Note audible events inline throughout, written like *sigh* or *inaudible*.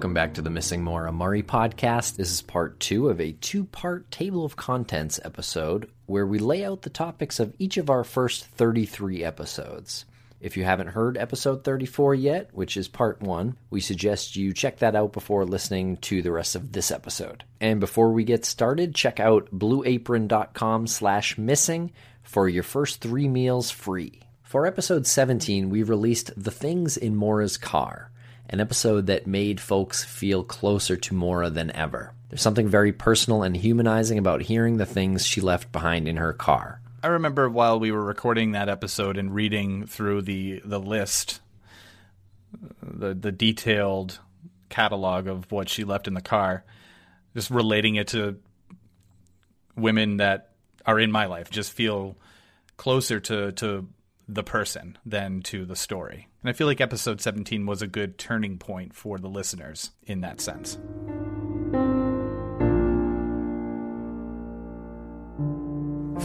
Welcome back to the Missing Maura Murray podcast. This is part two of a two part table of contents episode where we lay out the topics of each of our first 33 episodes. If you haven't heard episode 34 yet, which is part one, we suggest you check that out before listening to the rest of this episode. And before we get started, check out blueapron.com slash missing for your first three meals free. For episode 17, we released The Things in Maura's Car an episode that made folks feel closer to Maura than ever. There's something very personal and humanizing about hearing the things she left behind in her car. I remember while we were recording that episode and reading through the, the list, the the detailed catalog of what she left in the car, just relating it to women that are in my life, just feel closer to to the person than to the story. And I feel like episode 17 was a good turning point for the listeners in that sense.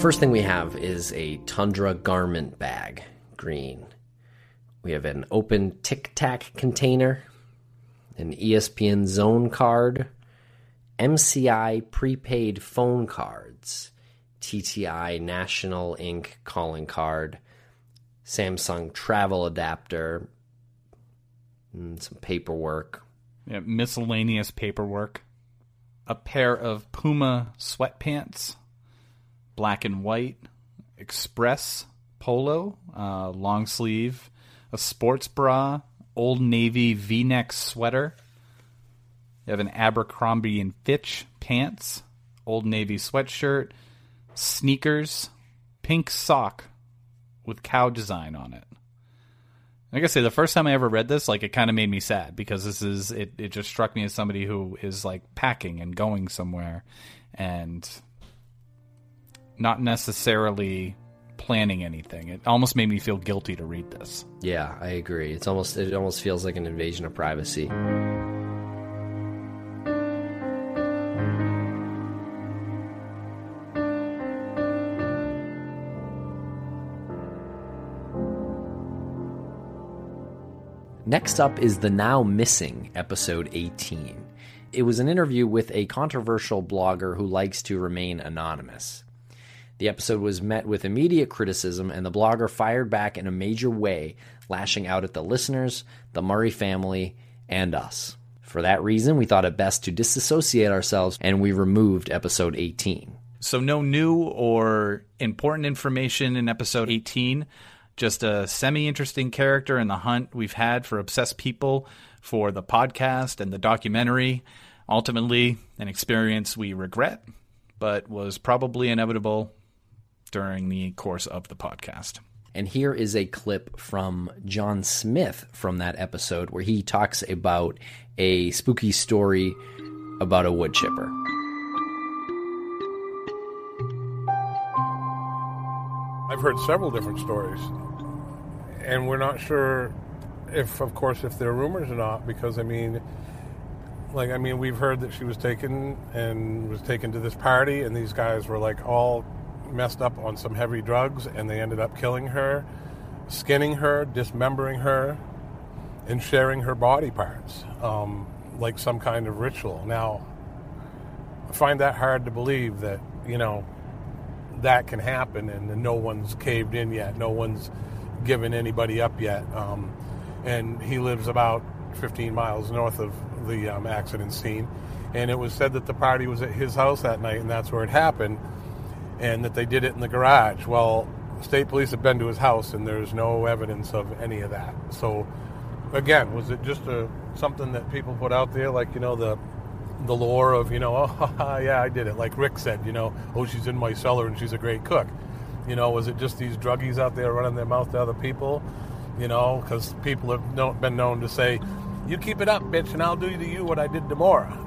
First thing we have is a Tundra garment bag, green. We have an open Tic Tac container, an ESPN Zone card, MCI prepaid phone cards, TTI National Inc. calling card, Samsung travel adapter, and some paperwork. Yeah, miscellaneous paperwork. A pair of Puma sweatpants, black and white, express polo, uh, long sleeve, a sports bra, Old Navy V-neck sweater. You have an Abercrombie and Fitch pants, Old Navy sweatshirt, sneakers, pink sock with cow design on it. Like I say, the first time I ever read this, like it kind of made me sad because this is it. It just struck me as somebody who is like packing and going somewhere, and not necessarily planning anything. It almost made me feel guilty to read this. Yeah, I agree. It's almost it almost feels like an invasion of privacy. Next up is the now missing episode 18. It was an interview with a controversial blogger who likes to remain anonymous. The episode was met with immediate criticism, and the blogger fired back in a major way, lashing out at the listeners, the Murray family, and us. For that reason, we thought it best to disassociate ourselves, and we removed episode 18. So, no new or important information in episode 18 just a semi interesting character in the hunt we've had for obsessed people for the podcast and the documentary. Ultimately, an experience we regret, but was probably inevitable during the course of the podcast. And here is a clip from John Smith from that episode where he talks about a spooky story about a wood chipper. I've heard several different stories and we're not sure if, of course, if they're rumors or not, because I mean, Like, I mean, we've heard that she was taken and was taken to this party, and these guys were like all messed up on some heavy drugs, and they ended up killing her, skinning her, dismembering her, and sharing her body parts, um, like some kind of ritual. Now, I find that hard to believe that, you know, that can happen and no one's caved in yet. No one's given anybody up yet. Um, and he lives about 15 miles north of the um, accident scene. And it was said that the party was at his house that night, and that's where it happened, and that they did it in the garage. Well, state police have been to his house, and there's no evidence of any of that. So, again, was it just a something that people put out there, like you know the the lore of you know, *laughs* oh *laughs* yeah, I did it, like Rick said, you know, oh she's in my cellar and she's a great cook. You know, was it just these druggies out there running their mouth to other people? You know, because people have been known to say, "You keep it up, bitch, and I'll do to you what I did to Maura."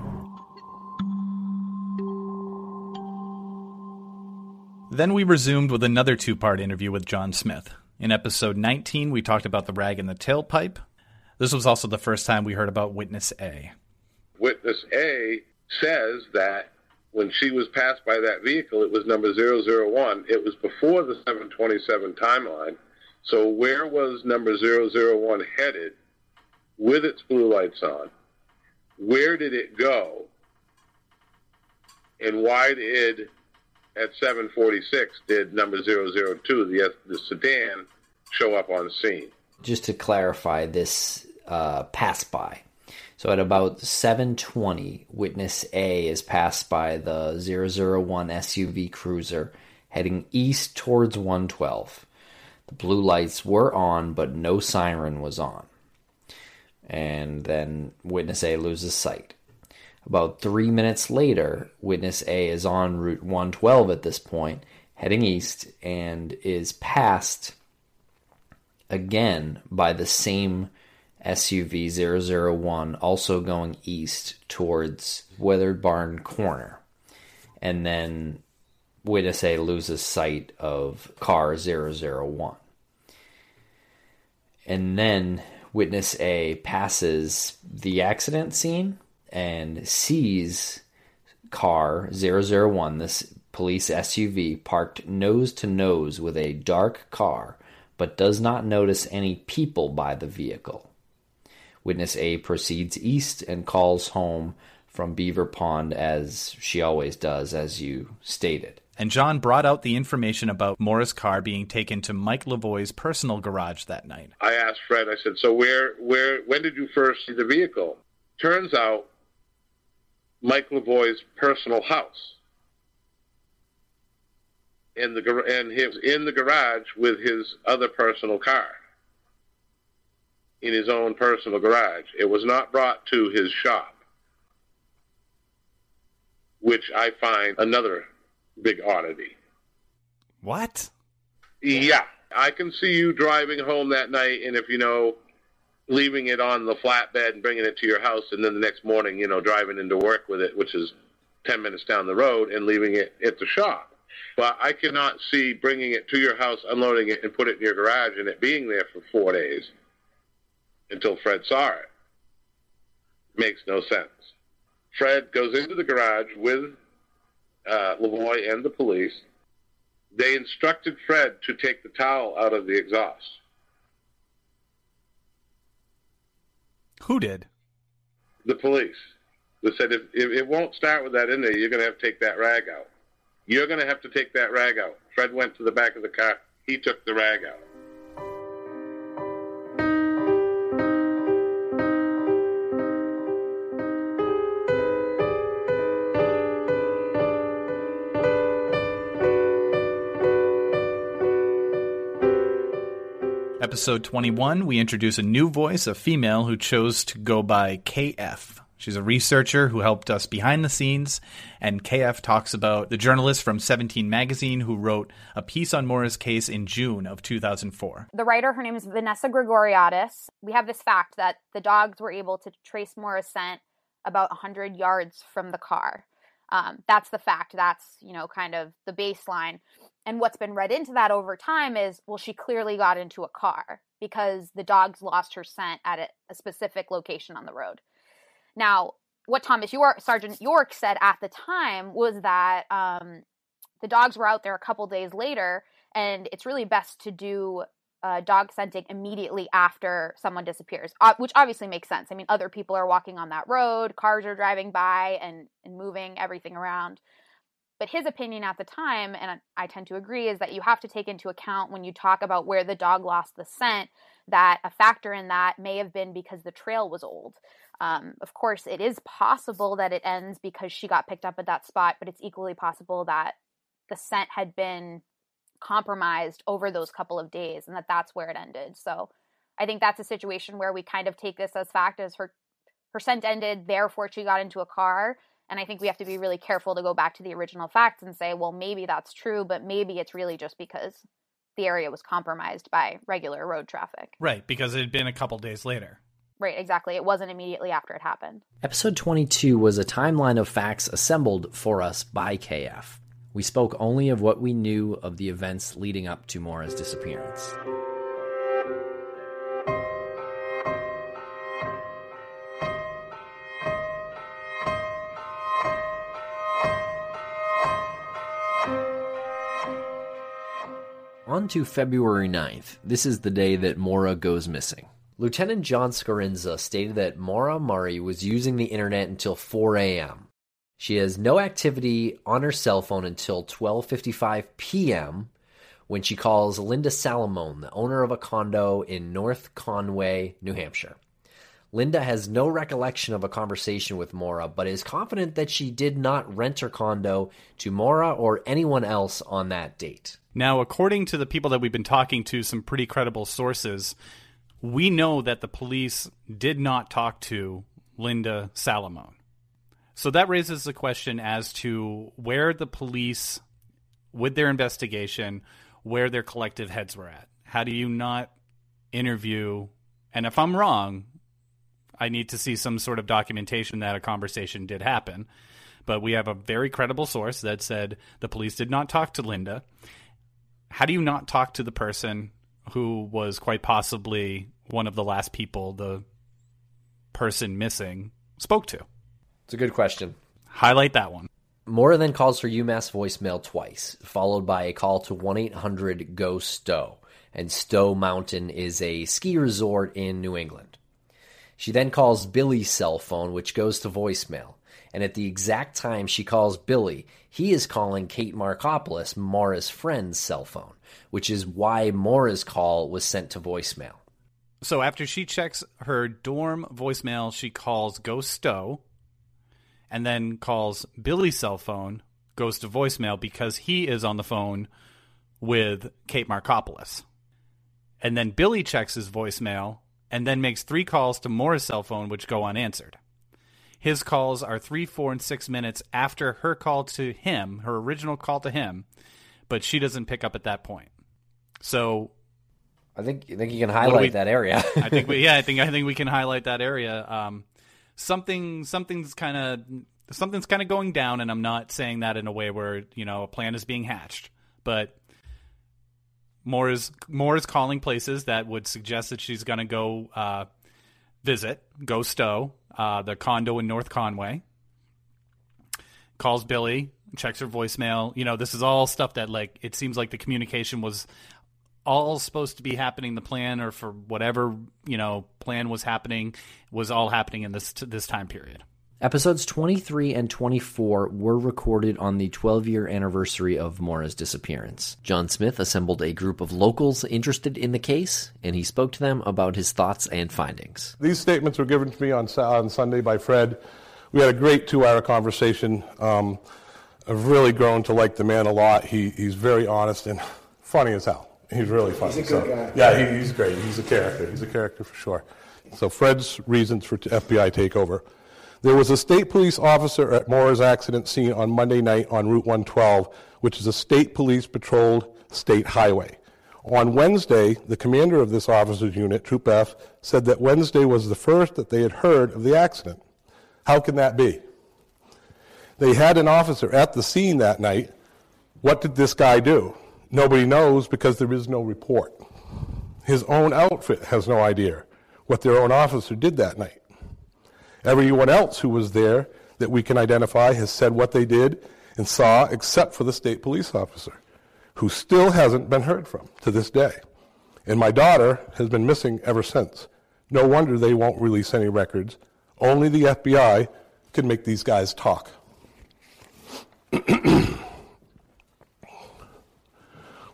Then we resumed with another two part interview with John Smith. In episode 19, we talked about the rag in the tailpipe. This was also the first time we heard about Witness A. Witness A says that when she was passed by that vehicle, it was number 001. It was before the 727 timeline. So where was number 001 headed with its blue lights on? Where did it go? And why did, at 746, did number 002, the, the sedan, show up on scene? Just to clarify, this uh, pass by so at about 7:20, witness A is passed by the 001 SUV cruiser heading east towards 112. The blue lights were on, but no siren was on. And then witness A loses sight. About three minutes later, witness A is on Route 112 at this point, heading east, and is passed again by the same SUV 001 also going east towards Weathered Barn Corner. And then Witness A loses sight of car 001. And then Witness A passes the accident scene and sees car 001, this police SUV, parked nose to nose with a dark car, but does not notice any people by the vehicle. Witness A proceeds east and calls home from Beaver Pond as she always does, as you stated. And John brought out the information about Maura's car being taken to Mike Lavoie's personal garage that night. I asked Fred, I said, So where where when did you first see the vehicle? Turns out Mike Lavoie's personal house. In the and he was in the garage with his other personal car in his own personal garage. It was not brought to his shop, which I find another big oddity. What? Yeah. I can see you driving home that night, and if you know, leaving it on the flatbed and bringing it to your house, and then the next morning, you know, driving into work with it, which is 10 minutes down the road, and leaving it at the shop. But I cannot see bringing it to your house, unloading it, and put it in your garage, and it being there for four days until Fred saw it. Makes no sense. Fred goes into the garage with uh, Lavoie and the police. They instructed Fred to take the towel out of the exhaust. Who did? The police. They said if, if it won't start with that in there, you're going to have to take that rag out. You're going to have to take that rag out. Fred went to the back of the car. He took the rag out. Episode 21, we introduce a new voice, a female who chose to go by KF. She's a researcher who helped us behind the scenes, and KF talks about the journalist from 17 Magazine who wrote a piece on Maura's case in June of 2004. The writer, her name is Vanessa Grigoriadis. We have this fact that the dogs were able to trace Maura's scent about 100 yards from the car. Um, that's the fact. That's, you know, kind of the baseline. And what's been read into that over time is, well, she clearly got into a car because the dogs lost her scent at a, a specific location on the road. Now, what Thomas York, Sergeant York said at the time was that um, the dogs were out there a couple days later, and it's really best to do uh, dog scenting immediately after someone disappears, which obviously makes sense. I mean, other people are walking on that road, cars are driving by and, and moving everything around. But his opinion at the time, and I tend to agree, is that you have to take into account when you talk about where the dog lost the scent, that a factor in that may have been because the trail was old. Um, of course, it is possible that it ends because she got picked up at that spot, but it's equally possible that the scent had been compromised over those couple of days and that that's where it ended. So I think that's a situation where we kind of take this as fact as her her scent ended, therefore she got into a car. And I think we have to be really careful to go back to the original facts and say, well, maybe that's true, but maybe it's really just because the area was compromised by regular road traffic. Right, because it had been a couple days later. Right, exactly. It wasn't immediately after it happened. Episode 22 was a timeline of facts assembled for us by KF. We spoke only of what we knew of the events leading up to Maura's disappearance. On to February 9th. This is the day that Mora goes missing. Lieutenant John Scarinza stated that Maura Murray was using the internet until 4 a.m. She has no activity on her cell phone until 12:55 p.m. when she calls Linda Salamone, the owner of a condo in North Conway, New Hampshire. Linda has no recollection of a conversation with Maura, but is confident that she did not rent her condo to Maura or anyone else on that date. Now, according to the people that we've been talking to, some pretty credible sources, we know that the police did not talk to Linda Salamone. So that raises the question as to where the police, with their investigation, where their collective heads were at. How do you not interview? And if I'm wrong, I need to see some sort of documentation that a conversation did happen. But we have a very credible source that said the police did not talk to Linda. How do you not talk to the person who was quite possibly one of the last people the person missing spoke to? It's a good question. Highlight that one. Maura then calls for UMass voicemail twice, followed by a call to 1 800 GO STOW. And Stowe Mountain is a ski resort in New England. She then calls Billy's cell phone, which goes to voicemail. And at the exact time she calls Billy, he is calling Kate Markopoulos, Maura's friend's cell phone, which is why Maura's call was sent to voicemail. So after she checks her dorm voicemail, she calls Go Stowe, and then calls Billy's cell phone, goes to voicemail because he is on the phone with Kate Markopoulos. And then Billy checks his voicemail and then makes three calls to Maura's cell phone, which go unanswered. His calls are three, four, and six minutes after her call to him, her original call to him, but she doesn't pick up at that point. So I think I think you can highlight we, that area. I think we, *laughs* yeah, I think I think we can highlight that area. Um, something something's kind of something's kind of going down, and I'm not saying that in a way where you know a plan is being hatched, but more is more is calling places that would suggest that she's going to go uh, visit, go stow uh, the condo in North Conway. Calls Billy, checks her voicemail. You know, this is all stuff that like it seems like the communication was all supposed to be happening the plan or for whatever you know plan was happening was all happening in this this time period. Episodes 23 and 24 were recorded on the 12 year anniversary of Maura's disappearance. John smith assembled a group of locals interested in the case and he spoke to them about his thoughts and findings. These statements were given to me on, on sunday by fred. We had a great two hour conversation. Um, i've really grown to like the man a lot. He, he's very honest and funny as hell He's really funny. He's a good so, guy. Yeah, he, he's great. He's a character. He's a character for sure. So Fred's reasons for FBI takeover. There was a state police officer at Moore's accident scene on Monday night on Route 112, which is a state police patrolled state highway. On Wednesday, the commander of this officer's unit, Troop F, said that Wednesday was the first that they had heard of the accident. How can that be? They had an officer at the scene that night. What did this guy do? Nobody knows because there is no report. His own outfit has no idea what their own officer did that night. Everyone else who was there that we can identify has said what they did and saw, except for the state police officer, who still hasn't been heard from to this day. And my daughter has been missing ever since. No wonder they won't release any records. Only the FBI can make these guys talk. *clears throat*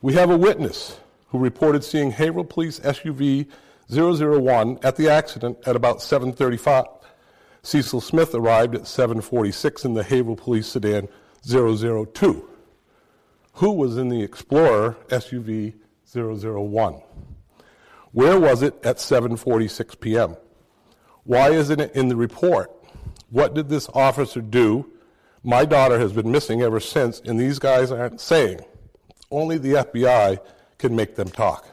we have a witness who reported seeing Haverhill Police SUV 001 at the accident at about 7:35. Cecil Smith arrived at 7:46 in the Haverhill Police sedan 002. Who was in the Explorer SUV 001? Where was it at 7:46 p.m.? Why isn't it in the report? What did this officer do? My daughter has been missing ever since, and these guys aren't saying. Only the FBI can make them talk.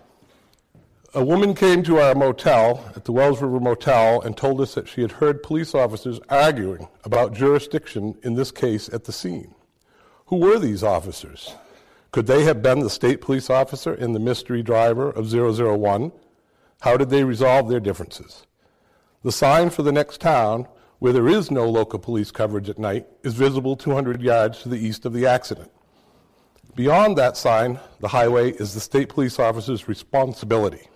A woman came to our motel at the Wells River Motel and told us that she had heard police officers arguing about jurisdiction in this case at the scene. Who were these officers? Could they have been the state police officer and the mystery driver of 001? How did they resolve their differences? The sign for the next town, where there is no local police coverage at night, is visible 200 yards to the east of the accident. Beyond that sign, the highway is the state police officer's responsibility.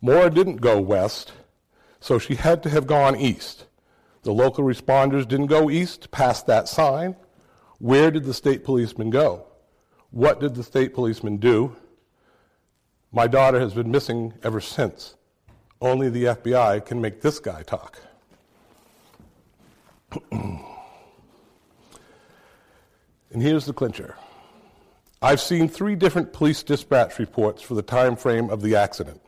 Maura didn't go west, so she had to have gone east. The local responders didn't go east past that sign. Where did the state policeman go? What did the state policeman do? My daughter has been missing ever since. Only the FBI can make this guy talk. *clears throat* and here's the clincher. I've seen three different police dispatch reports for the time frame of the accident.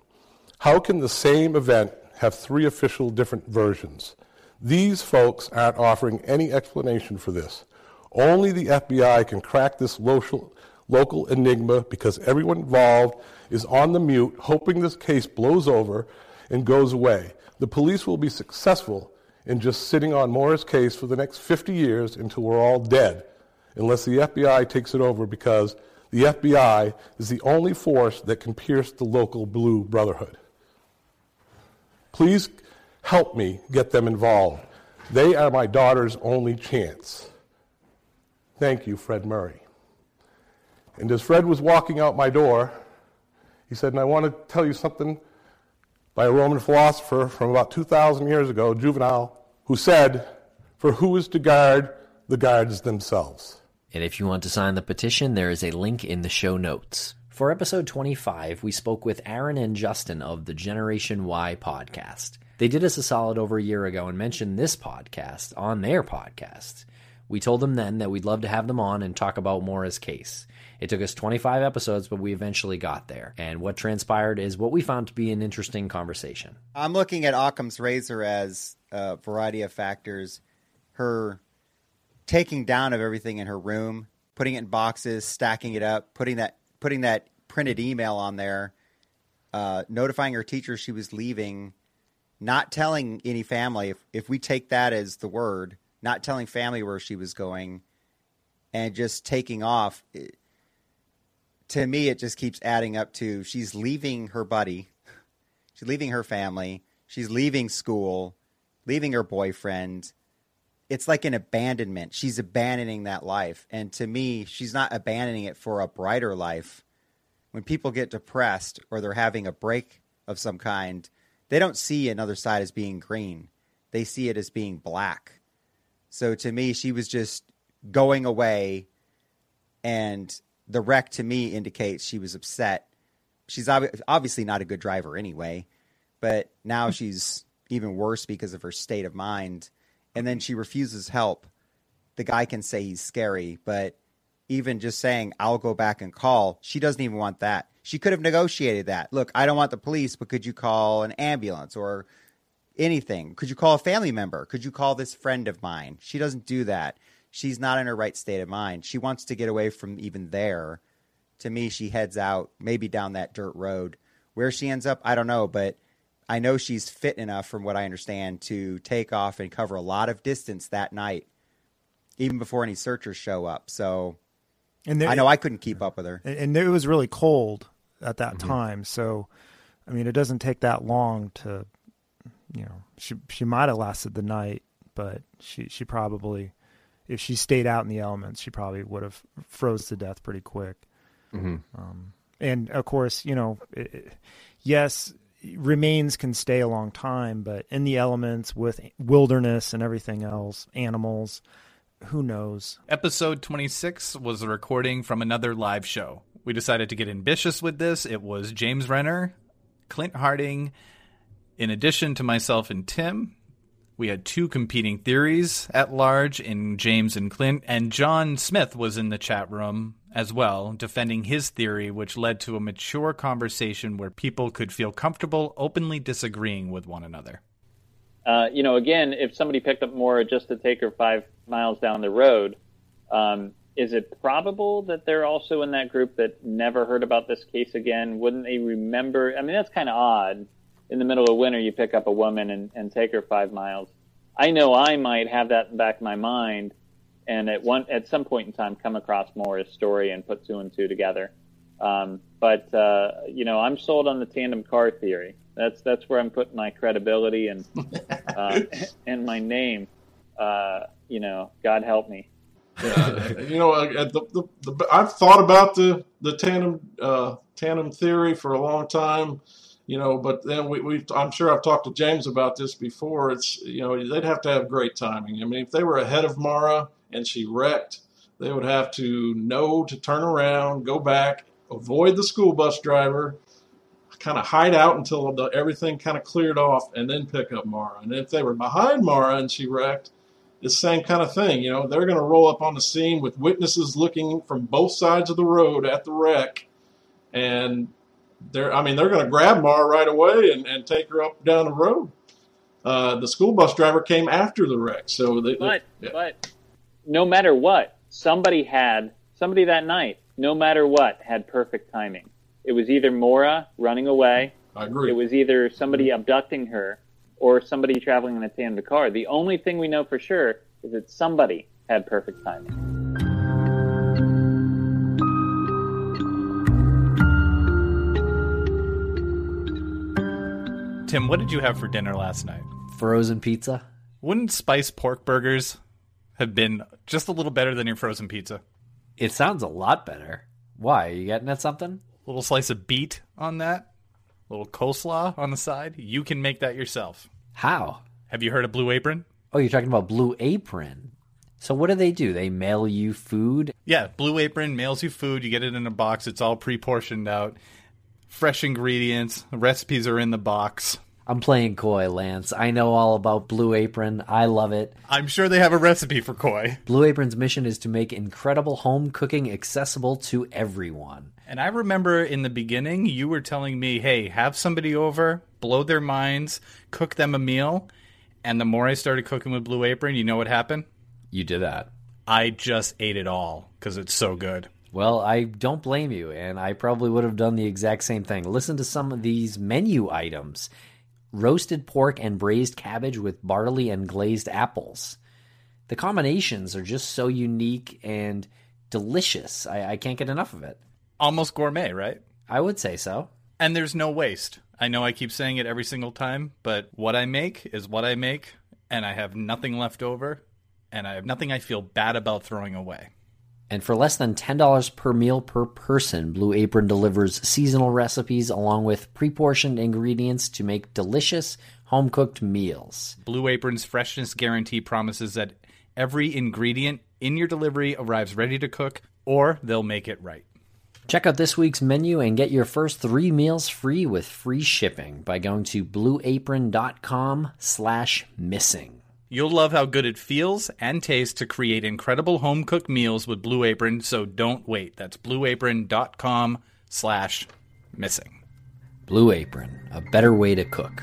How can the same event have three official different versions? These folks aren't offering any explanation for this. Only the FBI can crack this local, local enigma because everyone involved is on the mute, hoping this case blows over and goes away. The police will be successful in just sitting on Maura's case for the next 50 years until we're all dead, unless the FBI takes it over because the FBI is the only force that can pierce the local blue brotherhood. Please help me get them involved. They are my daughter's only chance. Thank you, Fred Murray. And as Fred was walking out my door, he said, And I want to tell you something by a Roman philosopher from about 2,000 years ago, Juvenal, who said, For who is to guard the guards themselves? And if you want to sign the petition, there is a link in the show notes. For episode 25, we spoke with Aaron and Justin of the Generation Why podcast. They did us a solid over a year ago and mentioned this podcast on their podcast. We told them then that we'd love to have them on and talk about Maura's case. It took us 25 episodes, but we eventually got there. And what transpired is what we found to be an interesting conversation. I'm looking at Occam's razor as a variety of factors. Her taking down of everything in her room, putting it in boxes, stacking it up, putting that putting that printed email on there, uh, notifying her teacher she was leaving, not telling any family. If if we take that as the word, not telling family where she was going, and just taking off. It, to me, it just keeps adding up to she's leaving her buddy, she's leaving her family, she's leaving school, leaving her boyfriend. It's like an abandonment. She's abandoning that life. And to me, she's not abandoning it for a brighter life. When people get depressed or they're having a break of some kind, they don't see another side as being green. They see it as being black. So to me, she was just going away and the wreck to me indicates she was upset. She's ob- obviously not a good driver anyway, but now she's even worse because of her state of mind. And then she refuses help. The guy can say he's scary, but even just saying, I'll go back and call, she doesn't even want that. She could have negotiated that. Look, I don't want the police, but could you call an ambulance or anything? Could you call a family member? Could you call this friend of mine? She doesn't do that she's not in her right state of mind. She wants to get away from even there. To me, she heads out, maybe down that dirt road. Where she ends up, I don't know, but I know she's fit enough, from what I understand, to take off and cover a lot of distance that night, even before any searchers show up. So, and there, I know I couldn't keep up with her. And it was really cold at that mm-hmm. time. So, I mean, it doesn't take that long to, you know, she she might have lasted the night but she she probably if she stayed out in the elements, she probably would have froze to death pretty quick. Mm-hmm. Um, and of course, you know, it, it, yes, remains can stay a long time, but in the elements with wilderness and everything else, animals, who knows? Episode 26 was a recording from another live show. We decided to get ambitious with this. It was James Renner, Clint Harding, in addition to myself and Tim. We had two competing theories at large in James and Clint, and John Smith was in the chat room as well, defending his theory, which led to a mature conversation where people could feel comfortable openly disagreeing with one another. Uh, you know, again, if somebody picked up Maura just to take her five miles down the road, um, is it probable that they're also in that group that never heard about this case again? Wouldn't they remember? I mean, that's kind of odd. In the middle of winter, you pick up a woman and, and take her five miles. I know I might have that in the back of my mind, and at one at some point in time, come across Maura's story and put two and two together. Um, but uh, you know, I'm sold on the tandem car theory. That's that's where I'm putting my credibility and *laughs* uh, and my name. Uh, you know, God help me. Yeah, you know, the, the, the, I've thought about the the tandem uh, tandem theory for a long time. You know, but then we, we I'm sure I've talked to James about this before. It's you know they'd have to have great timing. I mean, if they were ahead of Mara and she wrecked, they would have to know to turn around, go back, avoid the school bus driver, kind of hide out until the, everything kind of cleared off, and then pick up Mara. And if they were behind Mara and she wrecked, the same kind of thing. You know, they're going to roll up on the scene with witnesses looking from both sides of the road at the wreck, and they're I mean they're going to grab Maura right away and, and take her up down the road. Uh, the school bus driver came after the wreck, so they, But they- yeah. but no matter what, somebody had somebody that night. No matter what, had perfect timing. It was either Maura running away. I agree. It was either somebody abducting her or somebody traveling in a tandem car. The only thing we know for sure is that somebody had perfect timing. Tim, what did you have for dinner last night? Frozen pizza. Wouldn't spiced pork burgers have been just a little better than your frozen pizza? It sounds a lot better. Why? Are you getting at something? little slice of beet on that, little coleslaw on the side. You can make that yourself. How? Have you heard of Blue Apron? Oh, you're talking about Blue Apron. So what do they do? They mail you food? Yeah, Blue Apron mails you food. You get it in a box. It's all pre-portioned out. Fresh ingredients. Recipes are in the box. I'm playing coy, Lance. I know all about Blue Apron. I love it. I'm sure they have a recipe for koi. Blue Apron's mission is to make incredible home cooking accessible to everyone. And I remember in the beginning, you were telling me, hey, have somebody over, blow their minds, cook them a meal. And the more I started cooking with Blue Apron, you know what happened? You did that. I just ate it all because it's so good. Well, I don't blame you, and I probably would have done the exact same thing. Listen to some of these menu items roasted pork and braised cabbage with barley and glazed apples. The combinations are just so unique and delicious. I, I can't get enough of it. Almost gourmet, right? I would say so. And there's no waste. I know I keep saying it every single time, but what I make is what I make, and I have nothing left over, and I have nothing I feel bad about throwing away. And for less than $10 per meal per person, Blue Apron delivers seasonal recipes along with pre portioned ingredients to make delicious home cooked meals. Blue Apron's freshness guarantee promises that every ingredient in your delivery arrives ready to cook, or they'll make it right. Check out this week's menu and get your first three meals free with free shipping by going to blueapron.com slash missing. You'll love how good it feels and tastes to create incredible home cooked meals with Blue Apron, so don't wait. That's blueapron.com slash missing. Blue Apron, a better way to cook.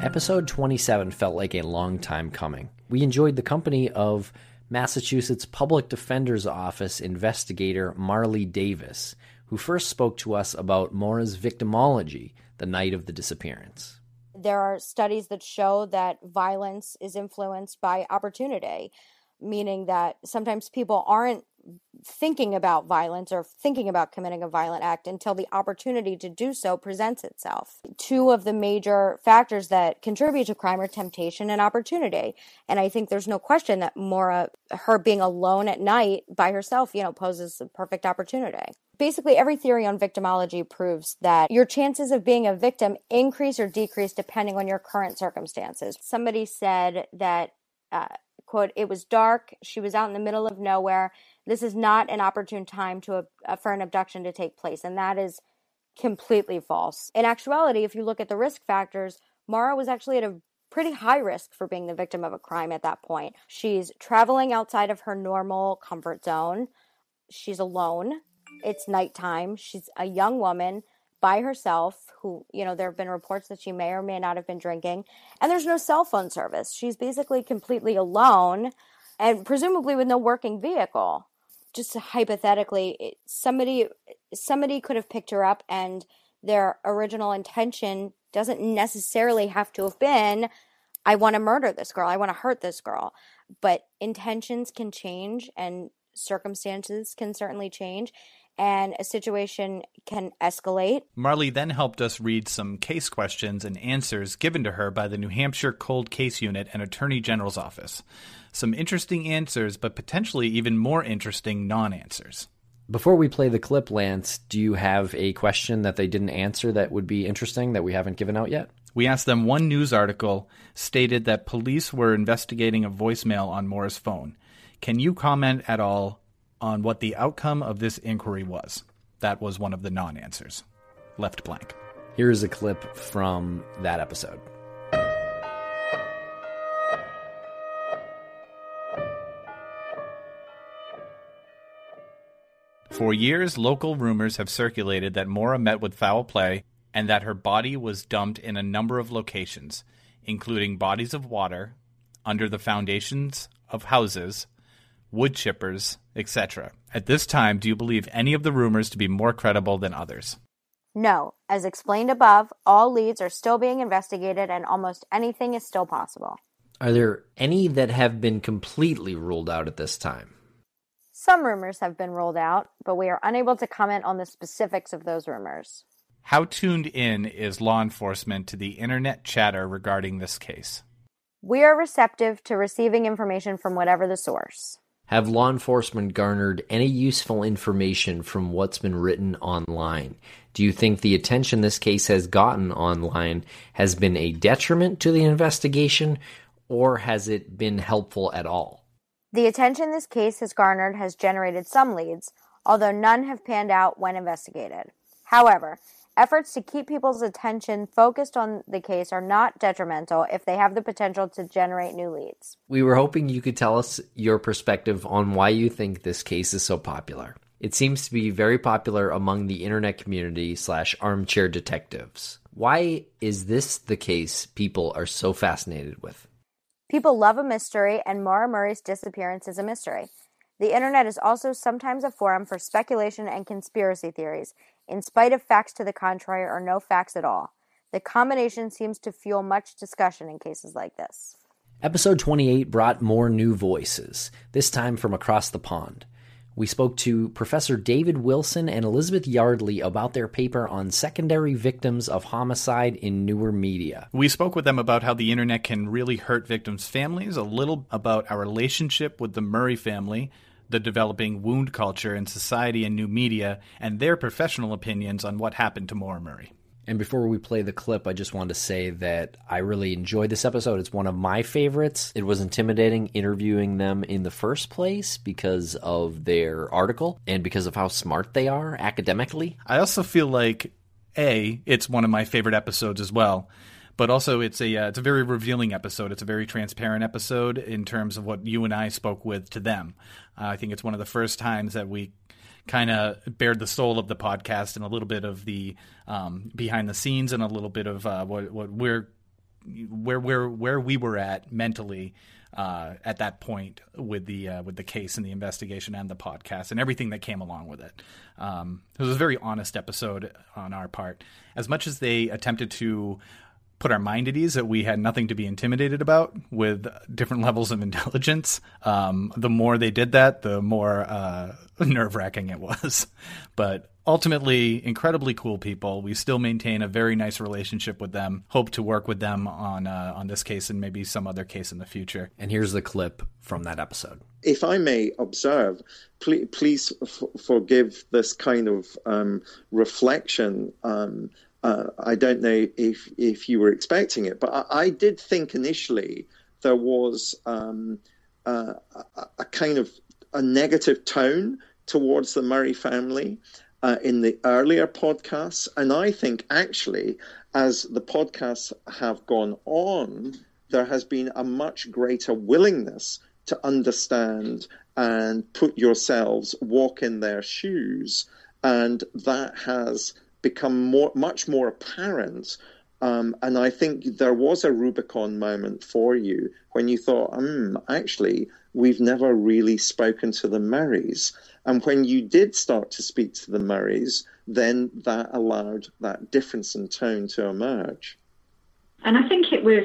Episode 27 felt like a long time coming. We enjoyed the company of Massachusetts Public Defender's Office investigator Marley Davis, who first spoke to us about Maura's victimology the night of the disappearance. There are studies that show that violence is influenced by opportunity, meaning that sometimes people aren't thinking about violence or thinking about committing a violent act until the opportunity to do so presents itself. Two of the major factors that contribute to crime are temptation and opportunity. And I think there's no question that Maura, her being alone at night by herself, you know, poses a perfect opportunity. Basically, every theory on victimology proves that your chances of being a victim increase or decrease depending on your current circumstances. Somebody said that, uh, quote, it was dark, she was out in the middle of nowhere. This is not an opportune time to uh, for an abduction to take place. And that is completely false. In actuality if you look at the risk factors Mara was actually at a pretty high risk for being the victim of a crime at that point. She's traveling outside of her normal comfort zone. She's alone. It's nighttime. She's a young woman by herself who you know there have been reports that she may or may not have been drinking and there's no cell phone service she's basically completely alone and presumably with no working vehicle just hypothetically, somebody somebody could have picked her up, and their original intention doesn't necessarily have to have been, "I want to murder this girl. I want to hurt this girl." But intentions can change, and circumstances can certainly change and a situation can escalate. Marley then helped us read some case questions and answers given to her by the New Hampshire Cold Case Unit and Attorney General's Office. Some interesting answers, but potentially even more interesting non answers. Before we play the clip, Lance, do you have a question that they didn't answer that would be interesting that we haven't given out yet? We asked them one news article stated that police were investigating a voicemail on Maura's phone. Can you comment at all on what the outcome of this inquiry was. That was one of the non answers. Left blank. Here's a clip from that episode. For years, local rumors have circulated that Maura met with foul play and that her body was dumped in a number of locations, including bodies of water, under the foundations of houses, wood chippers, etc. At this time, do you believe any of the rumors to be more credible than others? No. As explained above, all leads are still being investigated and almost anything is still possible. Are there any that have been completely ruled out at this time? Some rumors have been ruled out, but we are unable to comment on the specifics of those rumors. How tuned in is law enforcement to the internet chatter regarding this case? We are receptive to receiving information from whatever the source. Have law enforcement garnered any useful information from what's been written online? Do you think the attention this case has gotten online has been a detriment to the investigation, or has it been helpful at all? The attention this case has garnered has generated some leads, although none have panned out when investigated. However, Efforts to keep people's attention focused on the case are not detrimental if they have the potential to generate new leads. We were hoping you could tell us your perspective on why you think this case is so popular. It seems to be very popular among the internet community slash armchair detectives. Why is this the case people are so fascinated with? People love a mystery, and Mara Murray's disappearance is a mystery. The internet is also sometimes a forum for speculation and conspiracy theories, in spite of facts to the contrary or no facts at all. The combination seems to fuel much discussion in cases like this. Episode 28 brought more new voices, this time from across the pond. We spoke to Professor David Wilson and Elizabeth Yardley about their paper on secondary victims of homicide in newer media. We spoke with them about how the internet can really hurt victims' families, a little about our relationship with the Murray family, the developing wound culture in society and new media, and their professional opinions on what happened to Maura Murray. And before we play the clip, I just wanted to say that I really enjoyed this episode. It's one of my favorites. It was intimidating interviewing them in the first place because of their article and because of how smart they are academically. I also feel like, A, it's one of my favorite episodes as well but also it's a uh, it's a very revealing episode. It's a very transparent episode in terms of what you and I spoke with to them. Uh, I think it's one of the first times that we kind of bared the soul of the podcast and a little bit of the um, behind the scenes and a little bit of uh, what what we're where where where we were at mentally uh, at that point with the uh, with the case and the investigation and the podcast and everything that came along with it. Um, it was a very honest episode on our part. As much as they attempted to put our mind at ease that we had nothing to be intimidated about with different *laughs* levels of intelligence. Um, the more they did that, the more uh, *laughs* nerve wracking it was. *laughs* But ultimately, incredibly cool people. We still maintain a very nice relationship with them. Hope to work with them on uh, on this case and maybe some other case in the future. And here's the clip from that episode. If I may observe, please, please f- forgive this kind of um, reflection. Um, uh, I don't know if if you were expecting it, but I, I did think initially there was um, uh, a, kind of a negative tone towards the Murray family uh, in the earlier podcasts, and I think actually as the podcasts have gone on, there has been a much greater willingness to understand and put yourselves, walk in their shoes, and that has become more, much more apparent. Um, and I think there was a Rubicon moment for you when you thought, hmm, actually, we've never really spoken to the Murrays. And when you did start to speak to the Murrays, then that allowed that difference in tone to emerge. And I think it was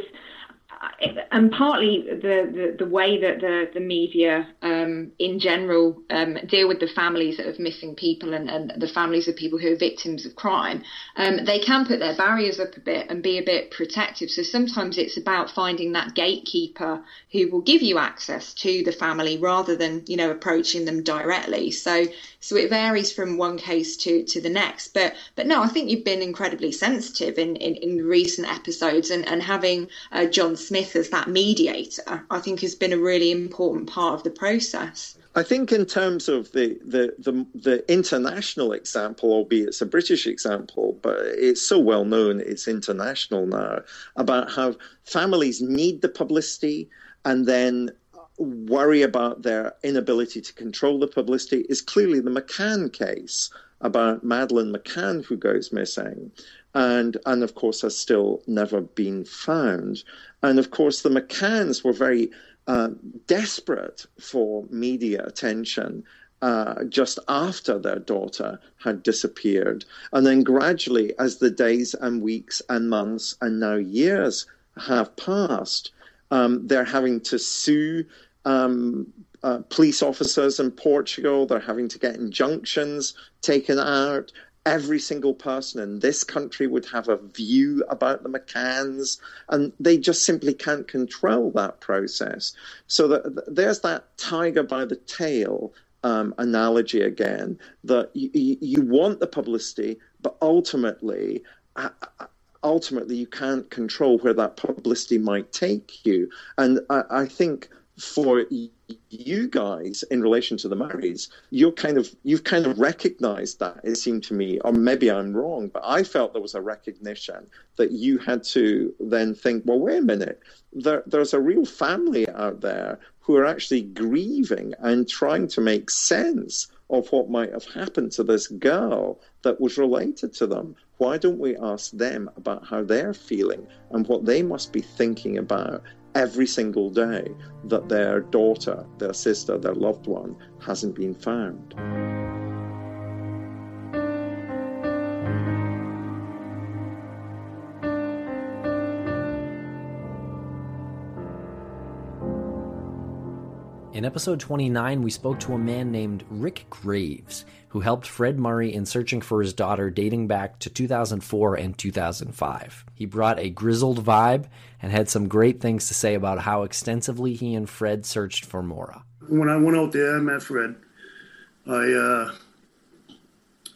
and partly the, the, the, way that the, the media um, in general um, deal with the families of missing people and, and, the families of people who are victims of crime, um, they can put their barriers up a bit and be a bit protective. So sometimes it's about finding that gatekeeper who will give you access to the family rather than you know approaching them directly. So so it varies from one case to, to the next. But but no, I think you've been incredibly sensitive in, in, in recent episodes and, and having uh, John Smith as that mediator, I think has been a really important part of the process. I think in terms of the, the, the, the, international example, albeit it's a British example, but it's so well known, it's international now, about how families need the publicity and then worry about their inability to control the publicity is clearly the McCann case about Madeleine McCann who goes missing and and of course has still never been found. And of course, the McCanns were very uh, desperate for media attention. Uh, just after their daughter had disappeared. And then gradually, as the days and weeks and months and now years have passed, um, they're having to sue um, uh, police officers in Portugal. They're having to get injunctions taken out every single person in this country would have a view about the McCanns, and they just simply can't control that process. So there's that tiger by the tail um, analogy again that you, you, want the publicity, but ultimately. Uh, ultimately, you can't control where that publicity might take you. And I, I think for you guys in relation to the Murrays, you're kind of you've kind of recognized that it seemed to me, or maybe I'm wrong, but I felt there was a recognition that you had to then think, well, wait a minute, there, there's a real family out there who are actually grieving and trying to make sense of what might have happened to this girl that was related to them. Why don't we ask them about how they're feeling and what they must be thinking about every single day that their daughter, their sister, their loved one hasn't been found. In episode 29, we spoke to a man named Rick Graves, who helped Fred Murray in searching for his daughter dating back to 2004 and 2005. He brought a grizzled vibe and had some great things to say about how extensively he and Fred searched for Maura. When I went out there, I met Fred. I, uh,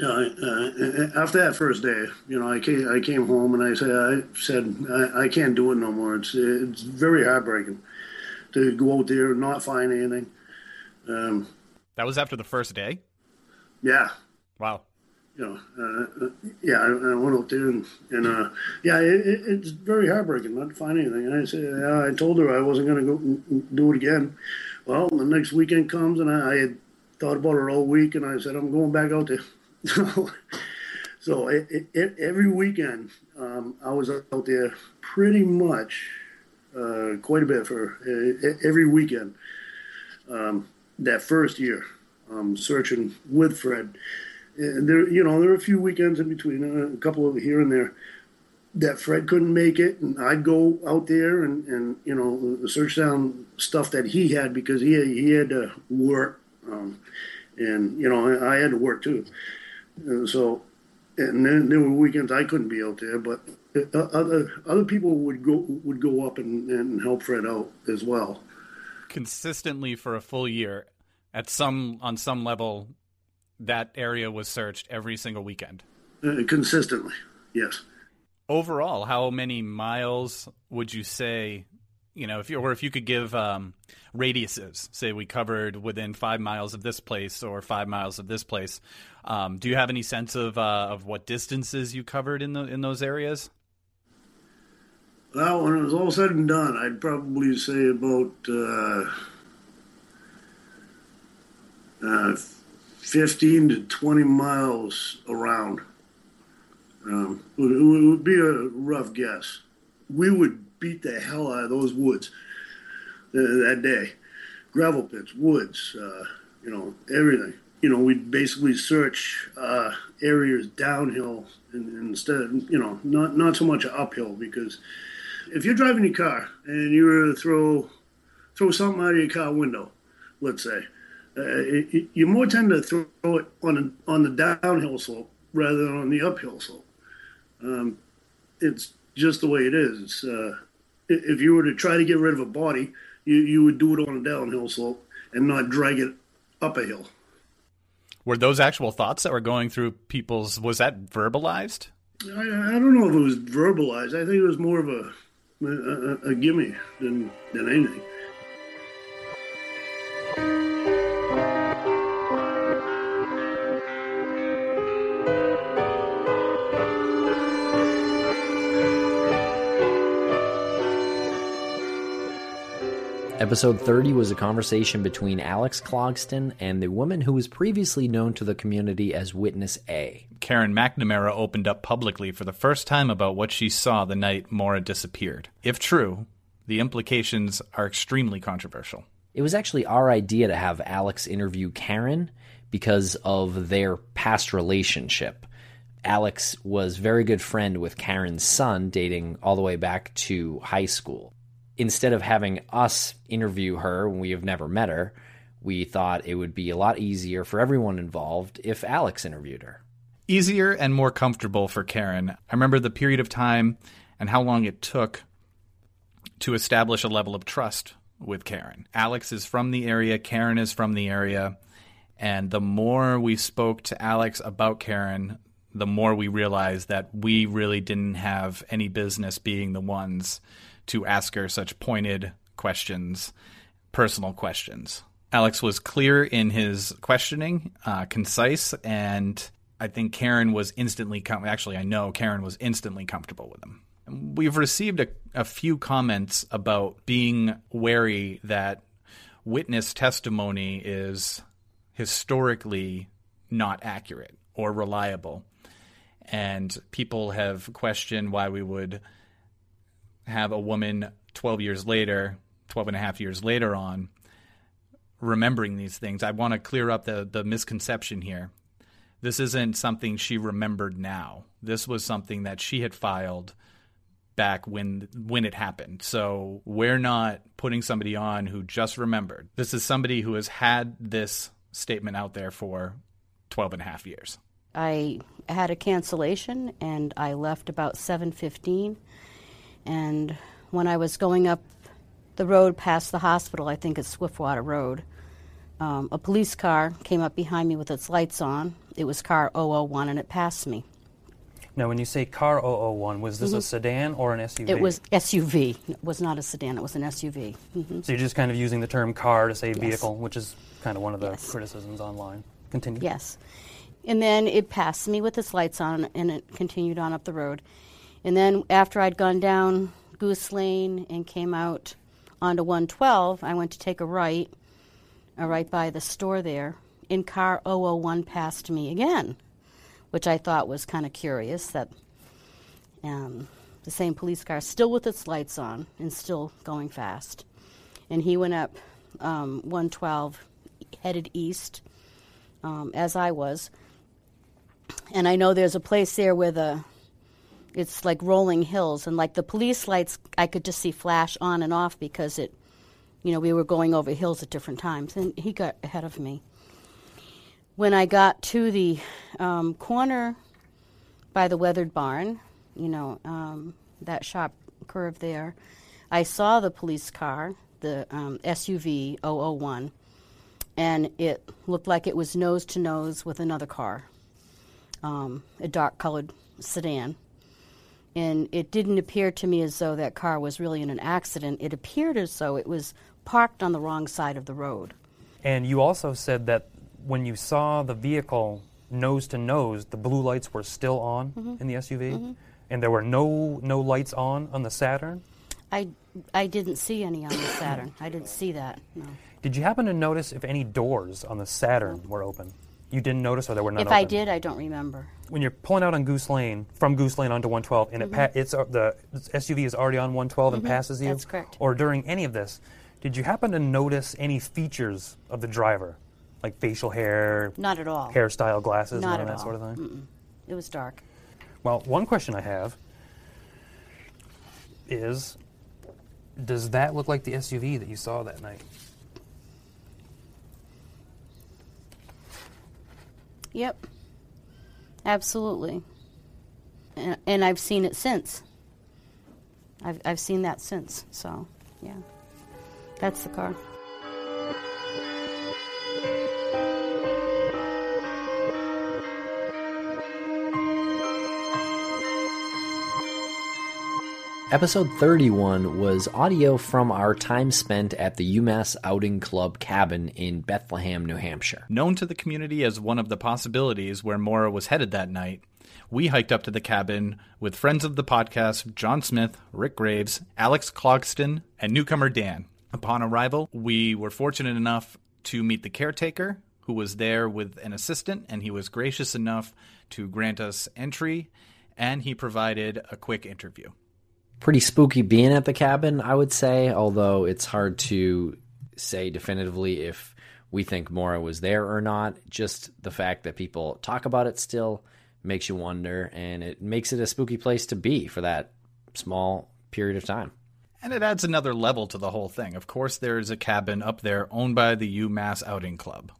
uh, after that first day, you know, I came, I came home and I said, I said, I, I can't do it no more. It's, it's very heartbreaking to go out there and not find anything. Um, that was after the first day. Yeah. Wow. You know, uh, uh yeah, I, I, went out there and, and uh, yeah, it, it, it's very heartbreaking not to find anything. And I said, yeah, I told her I wasn't going to go do it again. Well, the next weekend comes and I, I had thought about it all week, and I said, I'm going back out there. *laughs* so it, it, every weekend, um, I was out there pretty much uh, quite a bit for uh, every weekend. Um, that first year, um, searching with Fred. And there, you know, there were a few weekends in between, uh, a couple of here and there, that Fred couldn't make it, and I'd go out there and, and you know search down stuff that he had because he he had to work, um, and you know I, had to work too. And so, and then there were weekends I couldn't be out there, but other other people would go would go up and, and help Fred out as well. Consistently for a full year, at some on some level, that area was searched every single weekend. Uh, consistently, yes. Overall, how many miles would you say? You know, if you or if you could give um, radiuses, say we covered within five miles of this place or five miles of this place. Um, do you have any sense of uh, of what distances you covered in the in those areas? Well, when it was all said and done, I'd probably say about uh, uh, 15 to 20 miles around. Um, it, it would be a rough guess. We would beat the hell out of those woods uh, that day. Gravel pits, woods, uh, you know, everything. You know, we'd basically search uh, areas downhill instead, you know, not, not so much uphill because if you're driving your car and you were to throw, throw something out of your car window, let's say, uh, you more tend to throw it on a, on the downhill slope rather than on the uphill slope. Um, it's just the way it is. Uh, if you were to try to get rid of a body, you, you would do it on a downhill slope and not drag it up a hill. Were those actual thoughts that were going through people's? Was that verbalized? I, I don't know if it was verbalized. I think it was more of a a, a, a gimme than than anything. Episode 30 was a conversation between Alex Clogston and the woman who was previously known to the community as Witness A. Karen McNamara opened up publicly for the first time about what she saw the night Maura disappeared. If true, the implications are extremely controversial. It was actually our idea to have Alex interview Karen because of their past relationship. Alex was very good friend with Karen's son dating all the way back to high school instead of having us interview her when we have never met her, we thought it would be a lot easier for everyone involved if Alex interviewed her. Easier and more comfortable for Karen. I remember the period of time and how long it took to establish a level of trust with Karen. Alex is from the area, Karen is from the area, and the more we spoke to Alex about Karen, the more we realized that we really didn't have any business being the ones to ask her such pointed questions, personal questions. Alex was clear in his questioning, uh, concise, and I think Karen was instantly com- actually I know Karen was instantly comfortable with him. We've received a, a few comments about being wary that witness testimony is historically not accurate or reliable. And people have questioned why we would have a woman 12 years later, 12 and a half years later on, remembering these things. I want to clear up the, the misconception here. This isn't something she remembered now. This was something that she had filed back when when it happened. So we're not putting somebody on who just remembered. This is somebody who has had this statement out there for 12 and a half years. I had a cancellation and I left about 7:15 and when I was going up the road past the hospital, I think it's Swiftwater Road, um, a police car came up behind me with its lights on. It was car 001 and it passed me. Now, when you say car 001, was this Mhm. a sedan or an SUV? It was SUV. It was not a sedan, it was an SUV. hmm So you're just kind of using the term car to say Yes. vehicle, which is kind of one of the criticisms online. Continue. Yes. And then it passed me with its lights on and it continued on up the road. And then after I'd gone down Goose Lane and came out onto 112, I went to take a right, uh, right by the store there. in car 001 passed me again, which I thought was kind of curious that um, the same police car, still with its lights on and still going fast. And he went up um, 112, headed east, um, as I was. And I know there's a place there where the it's like rolling hills, and like the police lights, I could just see flash on and off because it, you know, we were going over hills at different times, and he got ahead of me. When I got to the um, corner by the weathered barn, you know, um, that sharp curve there, I saw the police car, the um, SUV 001, and it looked like it was nose to nose with another car, um, a dark colored sedan. And it didn't appear to me as though that car was really in an accident. It appeared as though it was parked on the wrong side of the road. And you also said that when you saw the vehicle nose to nose, the blue lights were still on Mhm. in the SUV, Mhm. and there were no no lights on on the Saturn. I, I didn't see any on the Saturn. I didn't see that. No. Did you happen to notice if any doors on the Saturn were open? You didn't notice, or there were none If open? I did, I don't remember. when you're pulling out on Goose Lane from Goose Lane onto 112, and it pa- it's uh, the SUV is already on 112 and Mhm, passes you. that's correct. Or during any of this, did you happen to notice any features of the driver, like facial hair, Not at all. hairstyle, glasses, Not none of at that all. sort of thing? Mm-mm. It was dark. Well, one question I have is, does that look like the SUV that you saw that night? Yep. Absolutely. And, and I've seen it since. I've, I've seen that since. So, yeah. That's the car. Episode 31 was audio from our time spent at the UMass Outing Club cabin in Bethlehem, New Hampshire. Known to the community as one of the possibilities where Maura was headed that night, we hiked up to the cabin with friends of the podcast John Smith, Rick Graves, Alex Clogston, and newcomer Dan. Upon arrival, we were fortunate enough to meet the caretaker, who was there with an assistant, and he was gracious enough to grant us entry, and he provided a quick interview. Pretty spooky being at the cabin, I would say, although it's hard to say definitively if we think Maura was there or not. Just the fact that people talk about it still makes you wonder, and it makes it a spooky place to be for that small period of time. And it adds another level to the whole thing. Of course, there is a cabin up there owned by the UMass Outing Club,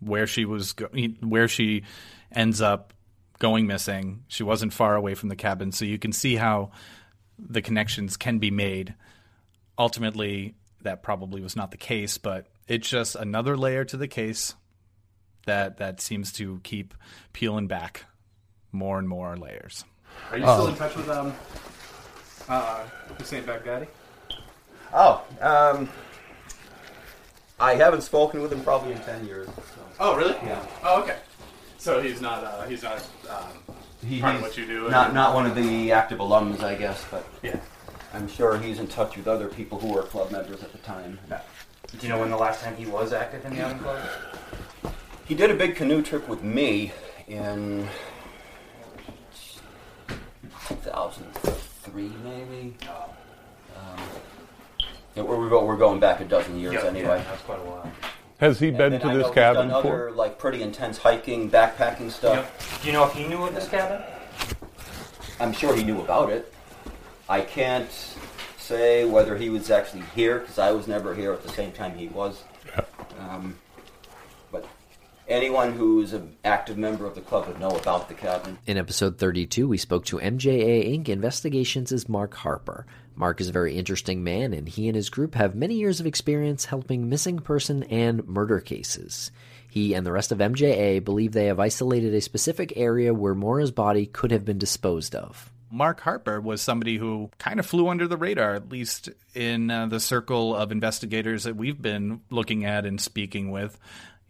where she was, go- where she ends up going missing. She wasn't far away from the cabin, so you can see how the connections can be made. Ultimately, that probably was not the case, but it's just another layer to the case that that seems to keep peeling back more and more layers. Are you still in touch with um, uh, Hussein Baghdadi? Oh, um, I haven't spoken with him probably in ten years. So. Oh, really? Yeah. Oh, okay. So he's not uh, he's not um, He- part of what you do. Not not one of the active alums, I guess, but Yeah. I'm sure he's in touch with other people who were club members at the time. Do you know when the last time he was active in the outing club? He did a big canoe trip with me in 2003, maybe. Um, yeah, we're, we're go- we're going back a dozen years Yeah, anyway. yeah, that's quite a while. Has he And been to I this know he's cabin done before? other like pretty intense hiking, backpacking stuff. Do you know if he knew of this cabin? I'm sure he knew about it. I can't say whether he was actually here because I was never here at the same time he was. Um, but anyone who's an active member of the club would know about the cabin. In episode 32, we spoke to MJA Inc. Investigations' is Mark Harper. Mark is a very interesting man, and he and his group have many years of experience helping missing person and murder cases. He and the rest of MJA believe they have isolated a specific area where Maura's body could have been disposed of. Mark Harper was somebody who kind of flew under the radar, at least in uh, the circle of investigators that we've been looking at and speaking with.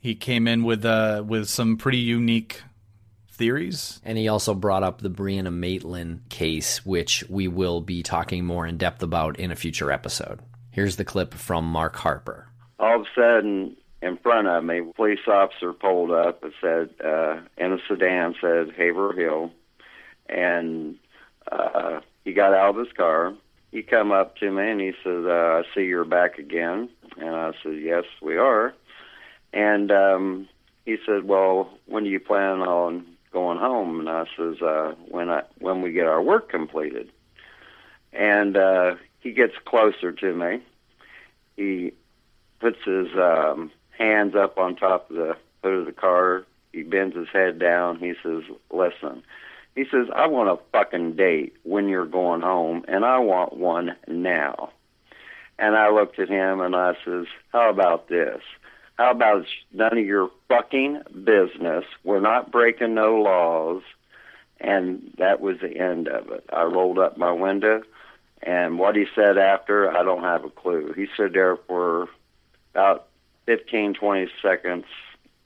He came in with uh, with some pretty unique theories. And he also brought up the Brianna Maitland case, which we will be talking more in depth about in a future episode. Here's the clip from Mark Harper. all of a sudden in front of me. Police officer pulled up and said, uh, in a sedan, said Haverhill, and uh, he got out of his car. He come up to me and he says, uh, "I see you're back again," and I said, "Yes, we are." And um, he said, "Well, when do you plan on going home?" And I says, uh, "When I when we get our work completed." And uh, he gets closer to me. He puts his um, hands up on top of the hood of the car. He bends his head down. He says, "Listen." He says, "I want a fucking date when you're going home, and I want one now." And I looked at him and I says, "How about this? How about it's none of your fucking business? We're not breaking no laws." And that was the end of it. I rolled up my window, and what he said after, I don't have a clue. He stood there for about 15, 20 seconds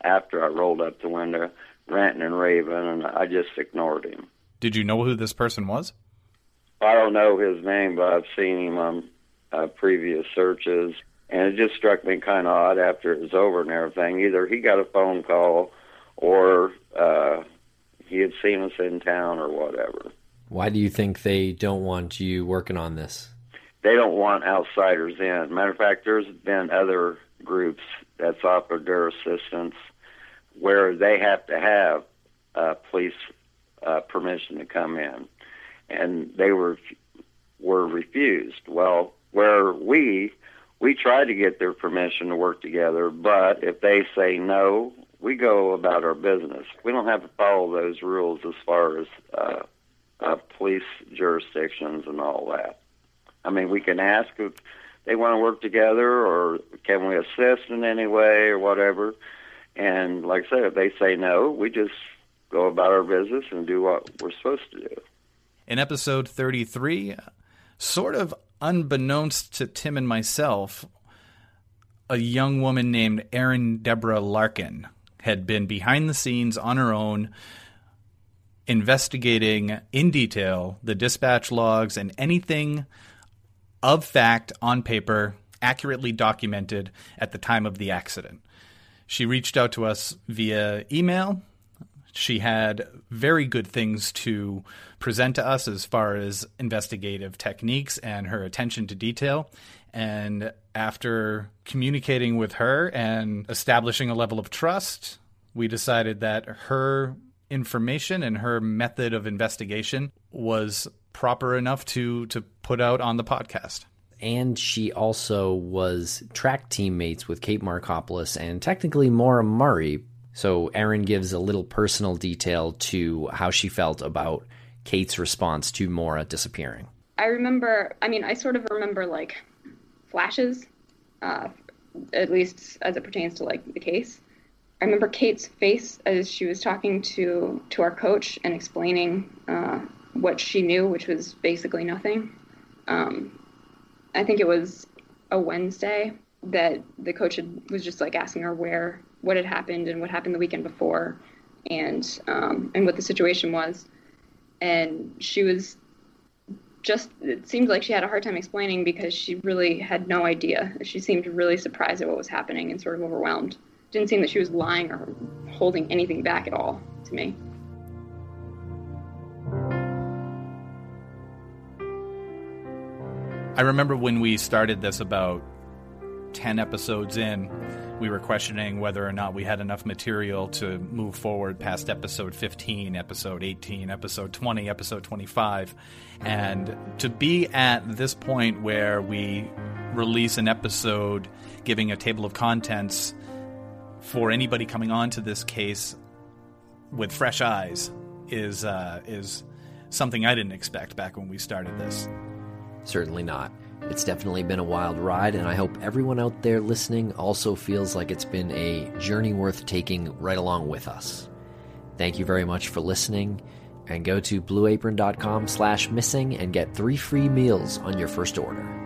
after I rolled up the window, ranting and raving, and I just ignored him. Did you know who this person was? I don't know his name, but I've seen him on uh, previous searches, and it just struck me kind of odd after it was over and everything. Either he got a phone call, or uh, he had seen us in town, or whatever. Why do you think they don't want you working on this? They don't want outsiders in. Matter of fact, there's been other groups that's offered their assistance where they have to have uh, police uh, permission to come in, and they were were refused. Well, where we we try to get their permission to work together, but if they say no, we go about our business. We don't have to follow those rules as far as uh, uh, police jurisdictions and all that. I mean, we can ask if they want to work together or can we assist in any way or whatever. And like I said, if they say no, we just go about our business and do what we're supposed to do. In episode 33, sort of unbeknownst to Tim and myself, a young woman named Erin Deborah Larkin had been behind the scenes on her own investigating in detail the dispatch logs and anything of fact on paper accurately documented at the time of the accident. She reached out to us via email. She had very good things to present to us as far as investigative techniques and her attention to detail. And after communicating with her and establishing a level of trust, we decided that her information and her method of investigation was proper enough to to put out on the podcast. And she also was track teammates with Kate Markopoulos and technically Maura Murray. So Erin gives a little personal detail to how she felt about Kate's response to Maura disappearing. I remember, I mean, I sort of remember like flashes, uh, at least as it pertains to like the case. I remember Kate's face as she was talking to to our coach and explaining uh, what she knew, which was basically nothing. Um, I think it was a Wednesday that the coach had, was just like asking her where what had happened and what happened the weekend before, and um, and what the situation was, and she was just it seemed like she had a hard time explaining because she really had no idea. She seemed really surprised at what was happening and sort of overwhelmed. Didn't seem that she was lying or holding anything back at all to me. I remember when we started this about 10 episodes in, we were questioning whether or not we had enough material to move forward past episode 15, episode 18, episode 20, episode 25. And to be at this point where we release an episode giving a table of contents for anybody coming onto this case with fresh eyes is uh, is something I didn't expect back when we started this. Certainly not. It's definitely been a wild ride, and I hope everyone out there listening also feels like it's been a journey worth taking right along with us. Thank you very much for listening, and go to blueapron.com slash missing and get three free meals on your first order.